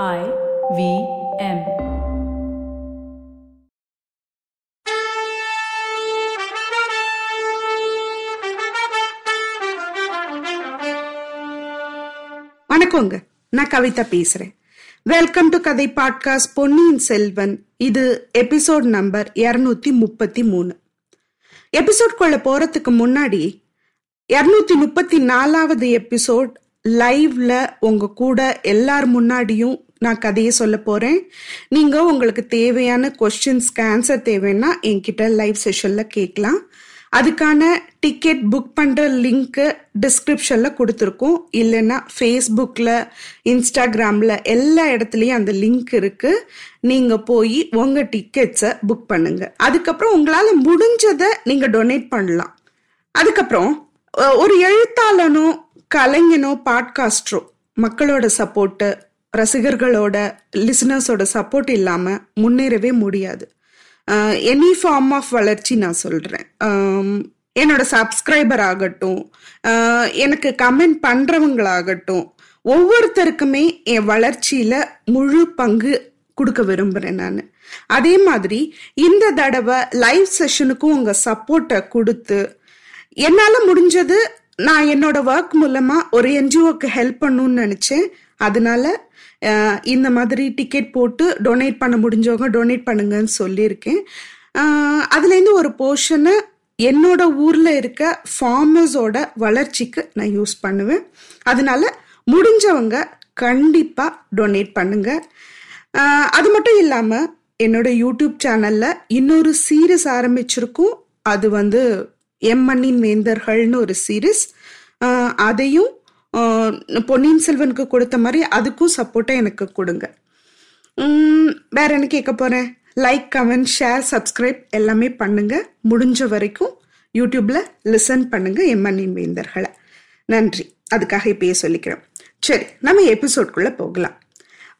I V M. வணக்கங்க. நான் கவிதா பேசுறேன். வெல்கம் டு கதை பாட்காஸ்ட் பொன்னியின் செல்வன். இது எபிசோட் நம்பர் இருநூத்தி முப்பத்தி மூணு. எபிசோட்குள்ள போறதுக்கு முன்னாடி இருநூத்தி முப்பத்தி நாலாவது எபிசோட் லைவ்ல உங்க கூட எல்லார் முன்னாடியும் நான் கதையை சொல்ல போறேன். நீங்க உங்களுக்கு தேவையான கொஸ்டின்ஸ்க்கு ஆன்சர் தேவைன்னா என்கிட்ட லைவ் செஷன்ல கேட்கலாம். அதுக்கான டிக்கெட் புக் பண்ணுற லிங்க்கு டிஸ்கிரிப்ஷனில் கொடுத்துருக்கோம். இல்லைன்னா ஃபேஸ்புக்கில் இன்ஸ்டாகிராமில் எல்லா இடத்துலையும் அந்த லிங்க் இருக்குது நீங்கள் போய் உங்கள் டிக்கெட்ஸை புக் பண்ணுங்க. அதுக்கப்புறம் உங்களால் முடிஞ்சதை நீங்கள் டொனேட் பண்ணலாம். அதுக்கப்புறம் ஒரு எழுத்தாளனும் கலைஞனோ பாட்காஸ்டரோ மக்களோட சப்போர்ட்டு ரசிகர்களோட லிசனர்ஸோட சப்போர்ட் இல்லாமல் முன்னேறவே முடியாது. எனி ஃபார்ம் ஆஃப் வளர்ச்சி நான் சொல்கிறேன் என்னோட சப்ஸ்கிரைபர் ஆகட்டும் எனக்கு கமெண்ட் பண்ணுறவங்களாகட்டும் ஒவ்வொருத்தருக்குமே என் வளர்ச்சியில் முழு பங்கு கொடுக்க விரும்புகிறேன் நான். அதே மாதிரி இந்த தடவை லைவ் செஷனுக்கும் உங்கள் சப்போர்ட்டை கொடுத்து என்னால் முடிஞ்சது நான் என்னோட ஒர்க் மூலமா ஒரு என்ஜிஓக்கு ஹெல்ப் பண்ணணும்னு நினைச்சேன். அதனால இந்த மாதிரி டிக்கெட் போட்டு டொனேட் பண்ண முடிஞ்சவங்க டொனேட் பண்ணுங்கன்னு சொல்லியிருக்கேன். அதுலேருந்து ஒரு போர்ஷனை என்னோட ஊரில் இருக்க ஃபார்மர்ஸோட வளர்ச்சிக்கு நான் யூஸ் பண்ணுவேன். அதனால முடிஞ்சவங்க கண்டிப்பாக டொனேட் பண்ணுங்க. அது மட்டும் இல்லாமல் என்னோட யூடியூப் சேனலில் இன்னொரு சீரீஸ் ஆரம்பிச்சிருக்கும். அது வந்து எம் மண்ணின் வேந்தர்கள்னு ஒரு சீரீஸ். அதையும் பொன்னியின் செல்வனுக்கு கொடுத்த மாதிரி அதுக்கும் சப்போர்ட்டை எனக்கு கொடுங்க. வேற என்ன கேட்க போறேன்? லைக் கமெண்ட் ஷேர் சப்ஸ்கிரைப் எல்லாமே பண்ணுங்க. முடிஞ்ச வரைக்கும் யூடியூப்ல லிசன் பண்ணுங்க எம்மண்ணின் வேந்தர்களை நன்றி. அதுக்காக இப்பயே சொல்லிக்கிறேன். சரி நம்ம எபிசோட்குள்ள போகலாம்.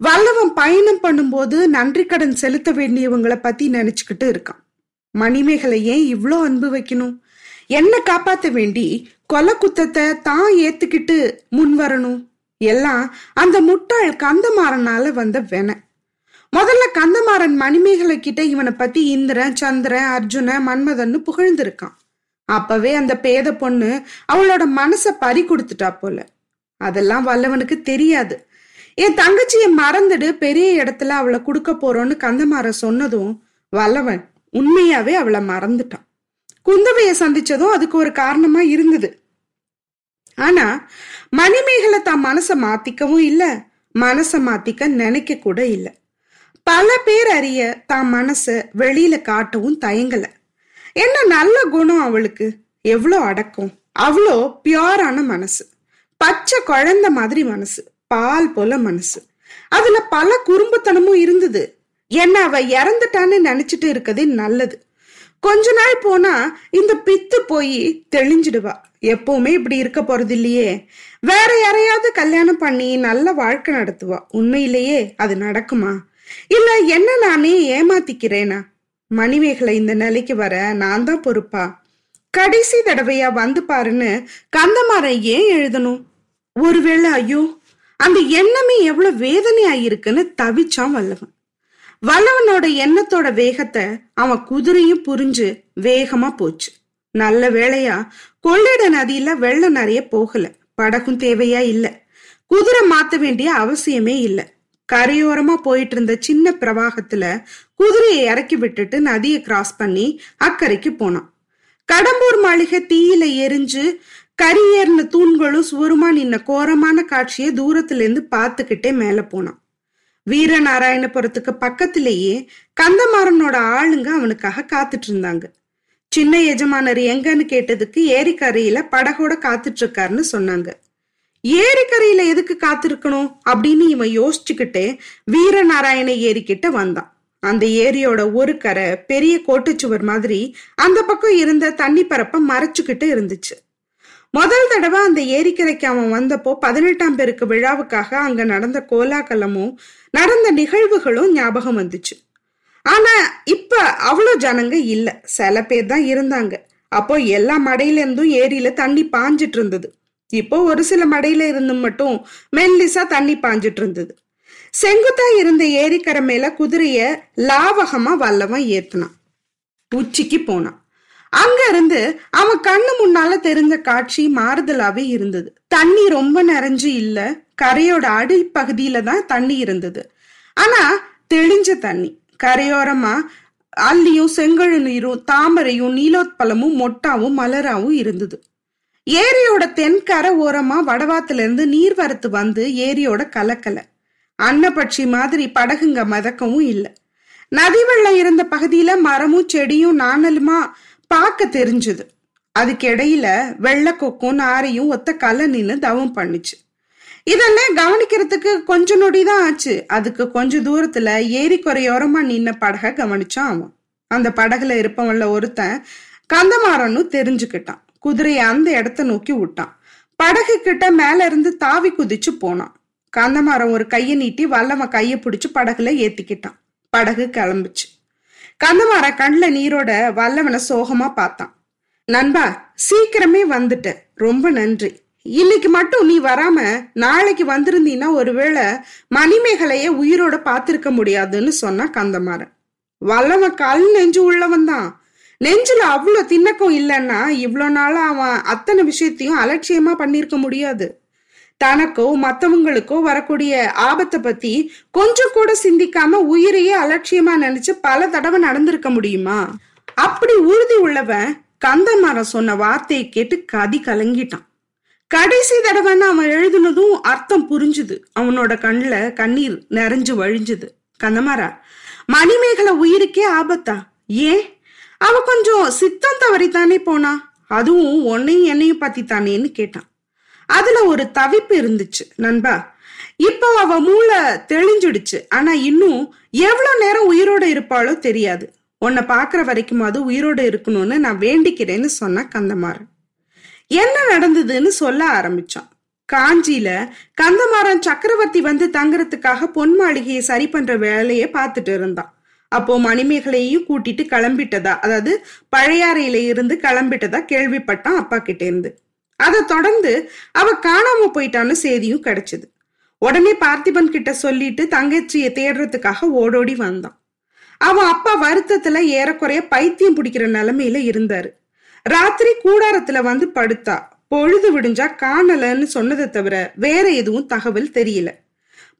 வல்லவன் பயணம் பண்ணும்போது நன்றி கடன் செலுத்த வேண்டியவங்களை பத்தி நினைச்சுக்கிட்டு இருக்கான். மணிமேகலை ஏன் இவ்வளோ அன்பு வைக்கணும்? என்ன காப்பாத்த வேண்டி கொலை குத்தத்தை தான் ஏத்துக்கிட்டு முன் வரணும் எல்லாம் அந்த முட்டாள் கந்தமாறனால வந்த வென. முதல்ல கந்தமாறன் மணிமேகலை கிட்ட இவனை பத்தி இந்திரன் சந்திரன் அர்ஜுன மன்மதன்னு புகழ்ந்திருக்கான். அப்பவே அந்த பேத பொண்ணு அவளோட மனச பறி கொடுத்துட்டா போல. அதெல்லாம் வல்லவனுக்கு தெரியாது. என் தங்கச்சிய மறந்துடு பெரிய இடத்துல அவளை கொடுக்க போறோன்னு கந்தமாற சொன்னதும் வல்லவன் உண்மையாவே அவளை மறந்துட்டான். குந்தவைய சந்திச்சதும் அதுக்கு ஒரு காரணமா இருந்தது. ஆனா மணிமேகலை தான் மனசை மாத்திக்கவும் இல்ல மனசை மாத்திக்க நினைக்க கூட இல்ல. பல பேர் அறிய தான் மனசை வெளியில காட்டவும் தயங்கல. என்ன நல்ல குணம் அவளுக்கு? எவ்வளோ அடக்கம் அவ்வளோ பியோரான மனசு. பச்சை குழந்த மாதிரி மனசு பால் போல மனசு. அதுல பல குறும்புத்தனமும் இருந்தது. என்ன அவ இறந்துட்டான்னு நினைச்சிட்டு இருக்கதே நல்லது. கொஞ்ச நாள் போனா இந்த பித்து போய் தெளிஞ்சிடுவா. எப்பவுமே இப்படி இருக்க போறது இல்லையே வேற யாரையாவது கல்யாணம் பண்ணி நல்ல வாழ்க்கை நடத்துவா. உண்மையிலேயே அது நடக்குமா? இல்ல என்ன நானே ஏமாத்திக்கிறேனா? மணிமேகலை இந்த நிலைக்கு வர நான் தான் பொறுப்பா? கடைசி தடவையா வந்து பாருன்னு கந்தமாரை ஏன் எழுதணும்? ஒருவேளை ஐயோ அந்த எண்ணமே எவ்வளவு வேதனையா இருக்குன்னு தவிச்சான் வல்லவன். வல்லவனோட எண்ணத்தோட வேகத்தை அவன் குதிரையும் புரிஞ்சு வேகமா போச்சு. நல்ல வேளையா கொள்ளிட நதியில வெள்ளம் நிறைய போகல. படகும் தேவையா இல்ல. குதிரை மாத்த வேண்டிய அவசியமே இல்ல. கரையோரமா போயிட்டு இருந்த சின்ன பிரவாகத்துல குதிரையை இறக்கி விட்டுட்டு நதியை கிராஸ் பண்ணி அக்கறைக்கு போனான். கடம்பூர் மாளிகை தீயில எரிஞ்சு கரியேர்ன தூண்களும் சுவருமா நின்ன கோரமான காட்சியை தூரத்துல இருந்து பார்த்துக்கிட்டே மேல போனான். வீரநாராயணபுரத்துக்கு பக்கத்திலேயே கந்தமாறனோட ஆளுங்க அவனுக்காக காத்துட்டு இருந்தாங்க சின்ன எஜமானர் எங்கன்னு கேட்டதுக்கு ஏரிக்கரையில படகோட காத்துட்டு இருக்காருன்னு சொன்னாங்க. ஏரிக்கரையில எதுக்கு காத்திருக்கணும் அப்படின்னு இவன் யோசிச்சுக்கிட்டே வீரநாராயண ஏரிக்கிட்ட வந்தான். அந்த ஏரியோட ஒரு கரை பெரிய கோட்டுச்சுவர் மாதிரி அந்த பக்கம் இருந்த தண்ணி பரப்ப மறைச்சுக்கிட்டு இருந்துச்சு. முதல் தடவை அந்த ஏரிக்கரைக்கு அவன் வந்தப்போ பதினெட்டாம் பேருக்கு விழாவுக்காக அங்க நடந்த கோலாகலமும் நடந்த நிகழ்வுகளும் ஞாபகம் வந்துச்சு. ஆனா இப்ப அவ்வளோ ஜனங்க இல்ல. சில பேர் தான் இருந்தாங்க. அப்போ எல்லா மடையில இருந்தும் ஏரியில தண்ணி பாஞ்சிட்டு இருந்தது. இப்போ ஒரு சில மடையில இருந்து மட்டும் மெல்லிசா தண்ணி பாஞ்சிட்டு இருந்தது. செங்குத்தா இருந்த ஏரிக்கரை மேல குதிரைய லாவகமா வல்லவன் ஏத்துனான். உச்சிக்கு போனான். அங்க இருந்து அவன் கண்ணு முன்னால தெரிஞ்ச காட்சி மாறுதலாவே இருந்தது. தண்ணி ரொம்ப நிறைஞ்சு இல்ல. கரையோட அடிப்பகுதியில தான் தண்ணி இருந்தது. ஆனா தெளிஞ்ச தண்ணி. கரையோரமா அல்லியும் செங்கழு நீரும் தாமரையும் நீலோத்பலமும் மொட்டாவும் மலராவும் இருந்தது. ஏரியோட தென்கரை ஓரமா வடவாத்துல இருந்து நீர் வரத்து வந்து ஏரியோட கலக்கல. அன்னப்பட்சி மாதிரி படகுங்க மதக்கவும் இல்லை. நதி வெள்ளம் இருந்த பகுதியில மரமும் செடியும் நாணலுமா பார்க்க தெரிஞ்சது. அதுக்கு இடையில வெள்ளக்கொக்கும் நாரையும் ஒத்த கலை நின்று தவம் பண்ணுச்சு. இதெல்லாம் கவனிக்கிறதுக்கு கொஞ்ச நொடிதான் ஆச்சு. அதுக்கு கொஞ்ச தூரத்துல ஏரி குறையோரமா நின்ன படகை கவனிச்சான் அவன். அந்த படகுல இருப்பவன்ல ஒருத்தன் கந்தமாறன்னு தெரிஞ்சுக்கிட்டான். குதிரைய அந்த இடத்த நோக்கி விட்டான். படகு கிட்ட மேல இருந்து தாவி குதிச்சு போனான். கந்தமாரம் ஒரு கையை நீட்டி வல்லவன் கையை பிடிச்சு படகுல ஏத்திக்கிட்டான். படகு கிளம்புச்சு. கந்தமார கண்ல நீரோட வல்லவனை சோகமா பார்த்தான். நண்பா சீக்கிரமே வந்துட்ட. ரொம்ப நன்றி. இன்னைக்கு மட்டும் நீ வராம நாளைக்கு வந்திருந்தீன்னா ஒருவேளை மணிமேகலைய உயிரோட பார்த்திருக்க முடியாதுன்னு சொன்னா கந்தமாறன். வல்லவன் கல் நெஞ்சு உள்ளவன் தான். நெஞ்சில் அவ்வளோ திண்ணக்கம் இல்லைன்னா இவ்வளோ நாளாக அவன் அத்தனை விஷயத்தையும் அலட்சியமா பண்ணியிருக்க முடியாது. தனக்கோ மத்தவங்களுக்கோ வரக்கூடிய ஆபத்தை பத்தி கொஞ்சம் கூட சிந்திக்காம உயிரையே அலட்சியமா நினைச்சு பல தடவை நடந்திருக்க முடியுமா? அப்படி உறுதி உள்ளவன் கந்தமாரன் சொன்ன வார்த்தையை கேட்டு கதி கலங்கிட்டான். கடைசி தடவைன்னு அவன் எழுதுனதும் அர்த்தம் புரிஞ்சுது. அவனோட கண்ணில் கண்ணீர் நிறைஞ்சு வழிஞ்சுது. கந்தமாரா மணிமேகலை உயிருக்கே ஆபத்தா? ஏன்? அவ கொஞ்சம் சித்தம் தவறித்தானே போனா? அதுவும் உன்னையும் என்னையும் பத்தி தானேன்னு கேட்டான். அதுல ஒரு தவிப்பு இருந்துச்சு நண்பா. இப்போ அவ மூளை தெளிஞ்சிடுச்சு. ஆனா இன்னும் எவ்வளவு நேரம் உயிரோட இருப்பாளோ தெரியாது. உன்னை பாக்குற வரைக்கும் அது உயிரோட இருக்கணும்னு நான் வேண்டிக்கிறேன்னு சொன்ன கந்தமாறன். என்ன நடந்ததுன்னு சொல்ல ஆரம்பிச்சான். காஞ்சியில கந்தமாறன் சக்கரவர்த்தி வந்து தங்குறதுக்காக பொன் மாளிகையை சரி பண்ற வேலையை பார்த்துட்டு இருந்தான். அப்போ மணிமேகலையும் கூட்டிட்டு கிளம்பிட்டதா? அதாவது பழையாறையில இருந்து கிளம்பிட்டதா கேள்விப்பட்டான் அப்பா கிட்ட இருந்து அதை தொடர்ந்து அவ காணாம போயிட்டான்னு செய்தியும் கிடைச்சது. உடனே பார்த்திபன் கிட்ட சொல்லிட்டு தங்கச்சியை தேடுறதுக்காக ஓடோடி வந்தான். அவன் அப்பா வருத்தத்துல ஏறக்குறைய பைத்தியம் பிடிக்கிற நிலைமையில இருந்தாரு. ராத்திரி கூடாரத்துல வந்து படுத்தா பொழுது விடிஞ்சா காணலன்னு சொன்னதை தவிர வேற எதுவும் தகவல் தெரியல.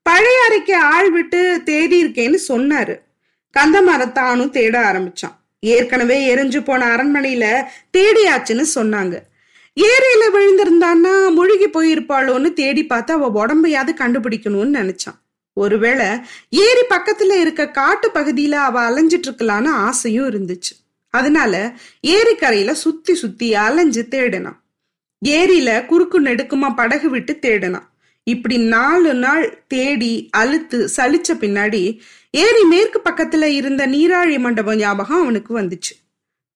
பழைய அறைக்கு ஆள் விட்டு தேடி இருக்கேன்னு சொன்னாரு. கந்தமரத்தானும் தேட ஆரம்பிச்சான். ஏற்கனவே எரிஞ்சு போன அரண்மனையில தேடியாச்சுன்னு சொன்னாங்க. ஏரியில விழுந்திருந்தான்னா முழுகி போயிருப்பாளோன்னு தேடி பார்த்து அவ உடம்பையாவது கண்டுபிடிக்கணும்னு நினைச்சான். ஒருவேளை ஏரி பக்கத்துல இருக்க காட்டு பகுதியில அவ அலைஞ்சிட்டு இருக்கலான்னு ஆசையும் இருந்துச்சு. அதனால ஏரிக்கரையில சுத்தி சுத்தி அலைஞ்சு தேடினான். ஏரியில குறுக்கு நெடுக்குமா படகு விட்டு தேடினான். இப்படி நாலு நாள் தேடி அழுத்து சலிச்ச பின்னாடி ஏரி மேற்கு பக்கத்துல இருந்த நீராழி மண்டபம் ஞாபகம் அவனுக்கு வந்துச்சு.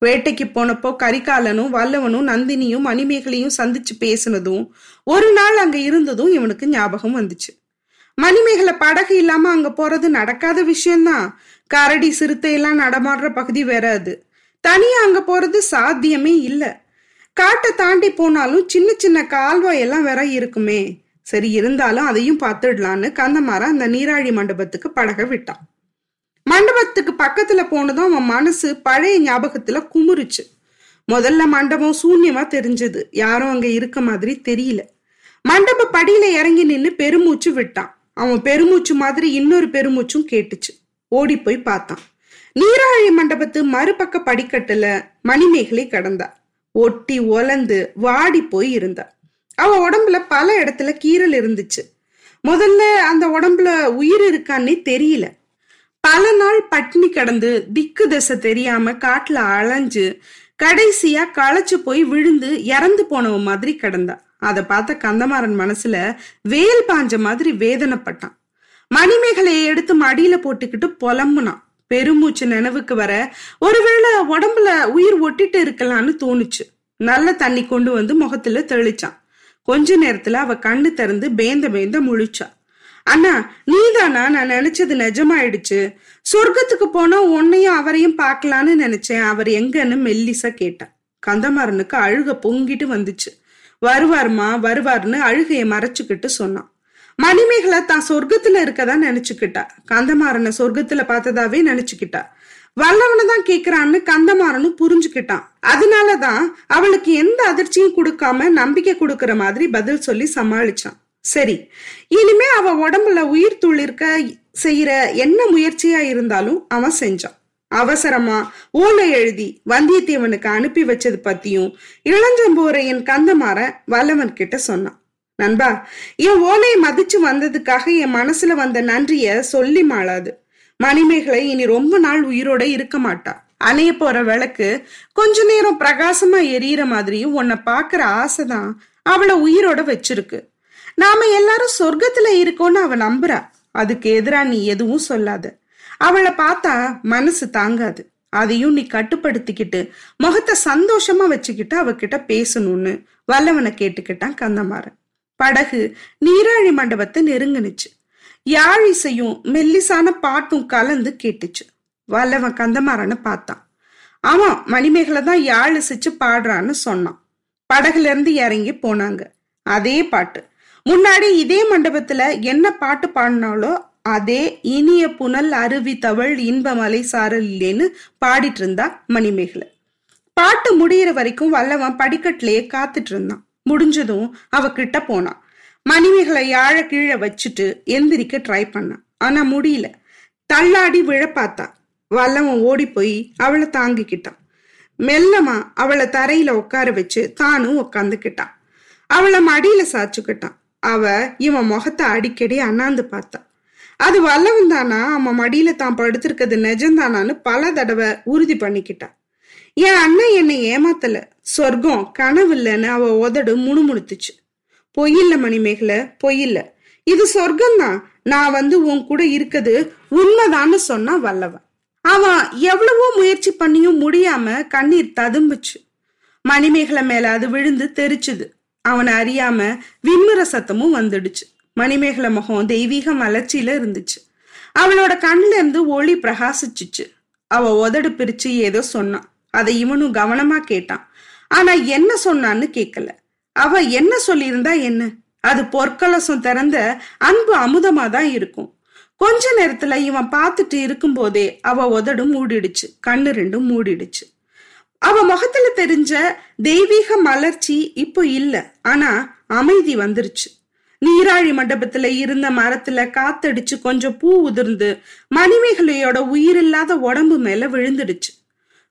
வேட்டைக்கு போனப்போ கரிகாலனும் வல்லவனும் நந்தினியும் மணிமேகலையும் சந்திச்சு பேசினதும் ஒரு நாள் அங்க இருந்ததும் இவனுக்கு ஞாபகம் வந்துச்சு. மணிமேகலை படகு இல்லாம அங்க போறது நடக்காத விஷயம்தான். கரடி சிறுத்தை எல்லாம் நடமாடுற பகுதி வேற அது. தனியா அங்க போறது சாத்தியமே இல்ல. காட்டை தாண்டி போனாலும் சின்ன சின்ன கால்வாய் எல்லாம் வேற இருக்குமே. சரி இருந்தாலும் அதையும் பார்த்துடலான்னு கந்தமாரா அந்த நீராழி மண்டபத்துக்கு படக விட்டான். மண்டபத்துக்கு பக்கத்துல போனதும் அவன் மனசு பழைய ஞாபகத்துல குமுறுச்சு. முதல்ல மண்டபம் சூன்யமா தெரிஞ்சது. யாரும் அங்க இருக்க மாதிரி தெரியல. மண்டப படியில இறங்கி நின்னு பெருமூச்சு விட்டான். அவன் பெருமூச்சு மாதிரி இன்னொரு பெருமூச்சும் கேட்டுச்சு. ஓடி போய் பார்த்தான். நீராழி மண்டபத்து மறுபக்க படிக்கட்டுல மணிமேகலை கடந்தா. ஒட்டி ஒலந்து வாடி போய் இருந்தா. அவ உடம்புல பல இடத்துல கீரல் இருந்துச்சு. முதல்ல அந்த உடம்புல உயிர் இருக்கான்னே தெரியல. பல நாள் பட்டினி கடந்து திக்கு திசை தெரியாம காட்டுல அலைஞ்சு கடைசியா களைச்சு போய் விழுந்து இறந்து போனவ மாதிரி கிடந்தா. அதை பார்த்த கந்தமாறன் மனசுல வேல் பாஞ்ச மாதிரி வேதனைப்பட்டான். மணிமேகலையை எடுத்து மடியில போட்டுக்கிட்டு புலம்புனான். பெருமூச்சு நினைவுக்கு வர ஒருவேளை உடம்புல உயிர் ஒட்டிட்டு இருக்கலாம்னு தோணுச்சு. நல்ல தண்ணி கொண்டு வந்து முகத்துல தெளிச்சான். கொஞ்ச நேரத்துல அவ கண்ணு திறந்து பேந்த பேந்த முழிச்சா. அண்ணா நீதானா? நான் நினைச்சது நிஜமாயிடுச்சு. சொர்க்கத்துக்கு போனா உன்னையும் அவரையும் பார்க்கலான்னு நினைச்சேன். அவர் எங்கன்னு மெல்லிசா கேட்டான். கந்தமாறனுக்கு அழுக பொங்கிட்டு வந்துச்சு. வருவாருமா? வருவாருன்னு அழுகைய மறைச்சுக்கிட்டு சொன்னான். மணிமேகலை தான் சொர்க்கத்துல இருக்கதா நினைச்சுக்கிட்டா. கந்தமாறனை சொர்க்கத்துல பார்த்ததாவே நினைச்சுக்கிட்டா. வல்லவனை தான் கேக்குறான்னு கந்தமாறனும் புரிஞ்சுக்கிட்டான். அதனாலதான் அவளுக்கு எந்த அதிர்ச்சியும் கொடுக்காம நம்பிக்கை கொடுக்கற மாதிரி பதில் சொல்லி சமாளிச்சான். சரி. இனிமே அவ உடம்புல உயிர் துளிர்க்க செய்யற என்ன முயற்சியா இருந்தாலும் அவன் செஞ்சான். அவசரமா ஓலை எழுதி வந்தியத்தேவனுக்கு அனுப்பி வச்சது பத்தியும் இளஞ்சம்போரையன் கந்தமாற வல்லவன் கிட்ட சொன்னான். நண்பா என் ஓலையை மதிச்சு வந்ததுக்காக என் மனசுல வந்த நன்றிய சொல்லி மாளாது. மணிமேகலை இனி ரொம்ப நாள் உயிரோட இருக்க மாட்டா. அணைய போற விளக்கு கொஞ்ச நேரம் பிரகாசமா எரியற மாதிரியும் உன்னை பாக்குற ஆசைதான் அவளை உயிரோட வச்சிருக்கு. நாம எல்லாரும் சொர்க்கத்துல இருக்கோம்னு அவ நம்புறா. அதுக்கு எதிரா நீ எதுவும் சொல்லாத. அவளை பார்த்தா மனசு தாங்காது. அதையும் நீ கட்டுப்படுத்திக்கிட்டு முகத்தை சந்தோஷமா வச்சுக்கிட்டு அவகிட்ட பேசணும்னு வல்லவனை கேட்டுக்கிட்டான் கந்தமாறன். படகு நீராழி மண்டபத்தை நெருங்கினுச்சு. யாழிசையும் மெல்லிசான பாட்டும் கலந்து கேட்டுச்சு. வல்லவன் கந்தமாறன்னு பார்த்தான். ஆமாம் மணிமேகலை தான் யாழிசிச்சு பாடுறான்னு சொன்னான். படகுல இருந்து இறங்கி போனாங்க. அதே பாட்டு. முன்னாடி இதே மண்டபத்துல என்ன பாட்டு பாடினாலோ அதே இனிய புனல் அருவி தவள் இன்பமலை சாரல் இல்லேன்னு பாடிட்டு இருந்தா மணிமேகலை. பாட்டு முடியிற வரைக்கும் வல்லவன் படிக்கட்டிலேயே காத்துட்டு இருந்தான் முடிஞ்சதும் அவகிட்ட போனான். மணிமேகலை யாழ கீழே வச்சுட்டு எந்திரிக்க ட்ரை பண்ணான். ஆனா முடியல. தள்ளாடி விழ பார்த்தா வல்லவன் ஓடி போய் அவளை தாங்கிக்கிட்டான். மெல்லமா அவளை தரையில உட்கார வச்சு தானும் உட்காந்துக்கிட்டான். அவளை மடியில சாச்சுக்கிட்டான் அவ இவன் முகத்தை அடிக்கடி அண்ணாந்து பார்த்தா. அது வல்லவன் தானா? அவன் மடியில தான் படுத்திருக்கிறது நிஜம்தானான்னு பல தடவை உறுதி பண்ணிக்கிட்டா. என் அண்ணன் என்னை ஏமாத்தல. சொர்க்கம் கனவு இல்லைன்னு அவ உதடு முணுமுணுத்துச்சு. பொய்யில்ல மணிமேகல பொய்யில்ல. இது சொர்க்கம்தான். நான் வந்து உன் கூட இருக்குது உண்மைதான்னு சொன்னா வல்லவன். அவன் எவ்வளவோ முயற்சி பண்ணியும் முடியாம கண்ணீர் ததும்புச்சு. மணிமேகலை மேல அது விழுந்து தெரிச்சுது. அவனை அறியாம விண்முற சத்தமும் வந்துடுச்சு. மணிமேகலை முகம் தெய்வீக மலர்ச்சியில இருந்துச்சு. அவளோட கண்ல இருந்து ஒளி பிரகாசிச்சுச்சு. அவ உதடு பிரிச்சு ஏதோ சொன்னான். அதை இவனும் கவனமா கேட்டான். ஆனா என்ன சொன்னான்னு கேட்கல அவ என்ன சொல்லியிருந்தா என்ன? அது பொற்கலசம் திறந்த அன்பு அமுதமா தான் இருக்கும். கொஞ்ச நேரத்துல இவன் பார்த்துட்டு இருக்கும்போதே அவ உதடும் மூடிடுச்சு. கண்ணு ரெண்டும் மூடிடுச்சு. அவ முகத்துல தெரிஞ்ச தெய்வீக மலர்ச்சி இப்போ இல்ல. ஆனா அமைதி வந்துருச்சு. நீராழி மண்டபத்துல இருந்த மரத்துல காத்தடிச்சு கொஞ்சம் பூ உதிர்ந்து மணிமேகலையோட உயிரில்லாத உடம்பு மேல விழுந்துடுச்சு.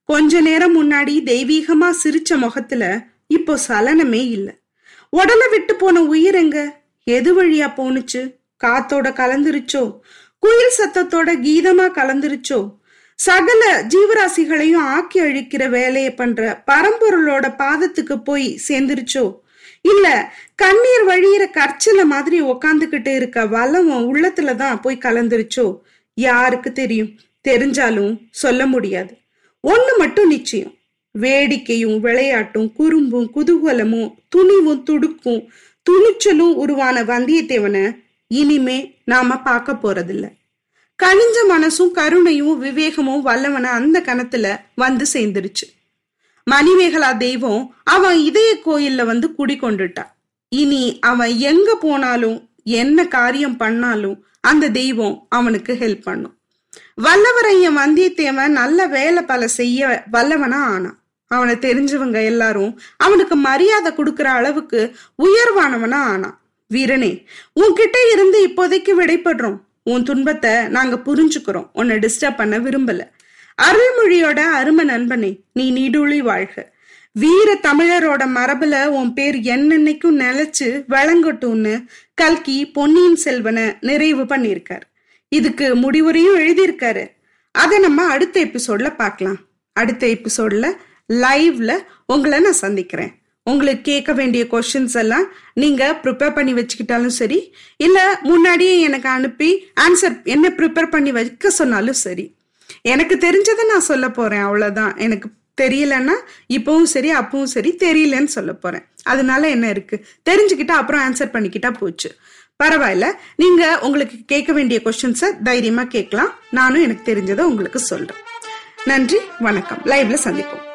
கொஞ்ச நேரம் முன்னாடி தெய்வீகமா சிரிச்ச முகத்துல இப்போ சலனமே இல்ல. உடலை விட்டு போன உயிர் எங்க? எது வழியா போனுச்சு காத்தோட கலந்துருச்சோ? குயில் சத்தத்தோட கீதமா கலந்துருச்சோ? சகல ஜீவராசிகளையும் ஆக்கி அழிக்கிற வேலையை பண்ற பரம்பொருளோட பாதத்துக்கு போய் சேர்ந்துருச்சோ? இல்ல கண்ணீர் வழியிற கற்சில மாதிரி உக்காந்துகிட்டு இருக்க வளமும் உள்ளத்துலதான் போய் கலந்துருச்சோ? யாருக்கு தெரியும்? தெரிஞ்சாலும் சொல்ல முடியாது. ஒண்ணு மட்டும் நிச்சயம். வேடிக்கையும் விளையாட்டும் குறும்பும் குதூகலமும் துணிவும் துடுக்கும் துணிச்சலும் உருவான வந்தியத்தேவனை இனிமே நாம பார்க்க போறதில்லை. கனிஞ்ச மனசும் கருணையும் விவேகமும் வல்லவன அந்த கணத்துல வந்து சேர்ந்துருச்சு. மணிமேகலா தெய்வம் அவன் இதய கோயில்ல வந்து குடிக்கொண்டுட்டா இனி அவன் எங்க போனாலும் என்ன காரியம் பண்ணாலும் அந்த தெய்வம் அவனுக்கு ஹெல்ப் பண்ணும். வல்லவரையன் வந்தியத்தேவன் நல்ல வேலை பல செய்ய வல்லவனா ஆனான் அவனை தெரிஞ்சவங்க எல்லாரும் அவனுக்கு மரியாதை கொடுக்கற அளவுக்கு உயர்வானவனா ஆனான் வீரனே உன்கிட்ட இருந்து இப்போதைக்கு விடைபடுறோம். உன் துன்பத்தை நாங்க புரிஞ்சுக்கிறோம். உன்னை டிஸ்டர்ப் பண்ண விரும்பல. அருள்மொழியோட அருமை நண்பனே நீ நீடுழி வாழ்க. வீர தமிழரோட மரபுல உன் பேர் என்னென்னைக்கும் நிலைச்சு வழங்கட்டும்னு கல்கி பொன்னியின் செல்வனை நிறைவு பண்ணியிருக்காரு. இதுக்கு முடிவுரையும் எழுதியிருக்காரு. அதை நம்ம அடுத்த எபிசோட்ல பார்க்கலாம். அடுத்த எபிசோட்ல லைவ்ல உங்களை நான் சந்திக்கிறேன். உங்களுக்கு கேட்க வேண்டிய கொஷின்ஸ் எல்லாம் நீங்க ப்ரிப்பேர் பண்ணி வச்சுக்கிட்டாலும் சரி இல்ல முன்னாடியே எனக்கு அனுப்பி ஆன்சர் என்ன ப்ரிப்பேர் பண்ணி வைக்க சொன்னாலும் சரி. எனக்கு தெரிஞ்சதை நான் சொல்ல போறேன் அவ்வளவுதான். எனக்கு தெரியலன்னா இப்பவும் சரி அப்பவும் சரி தெரியலன்னு சொல்ல போறேன். அதனால என்ன இருக்கு? தெரிஞ்சுக்கிட்டா அப்புறம் ஆன்சர் பண்ணிக்கிட்டா போச்சு. பரவாயில்ல. நீங்க உங்களுக்கு கேட்க வேண்டிய கொஸ்டின்ஸை தைரியமா கேட்கலாம். நானும் எனக்கு தெரிஞ்சதை உங்களுக்கு சொல்றேன். நன்றி வணக்கம். லைவ்ல சந்திப்போம்.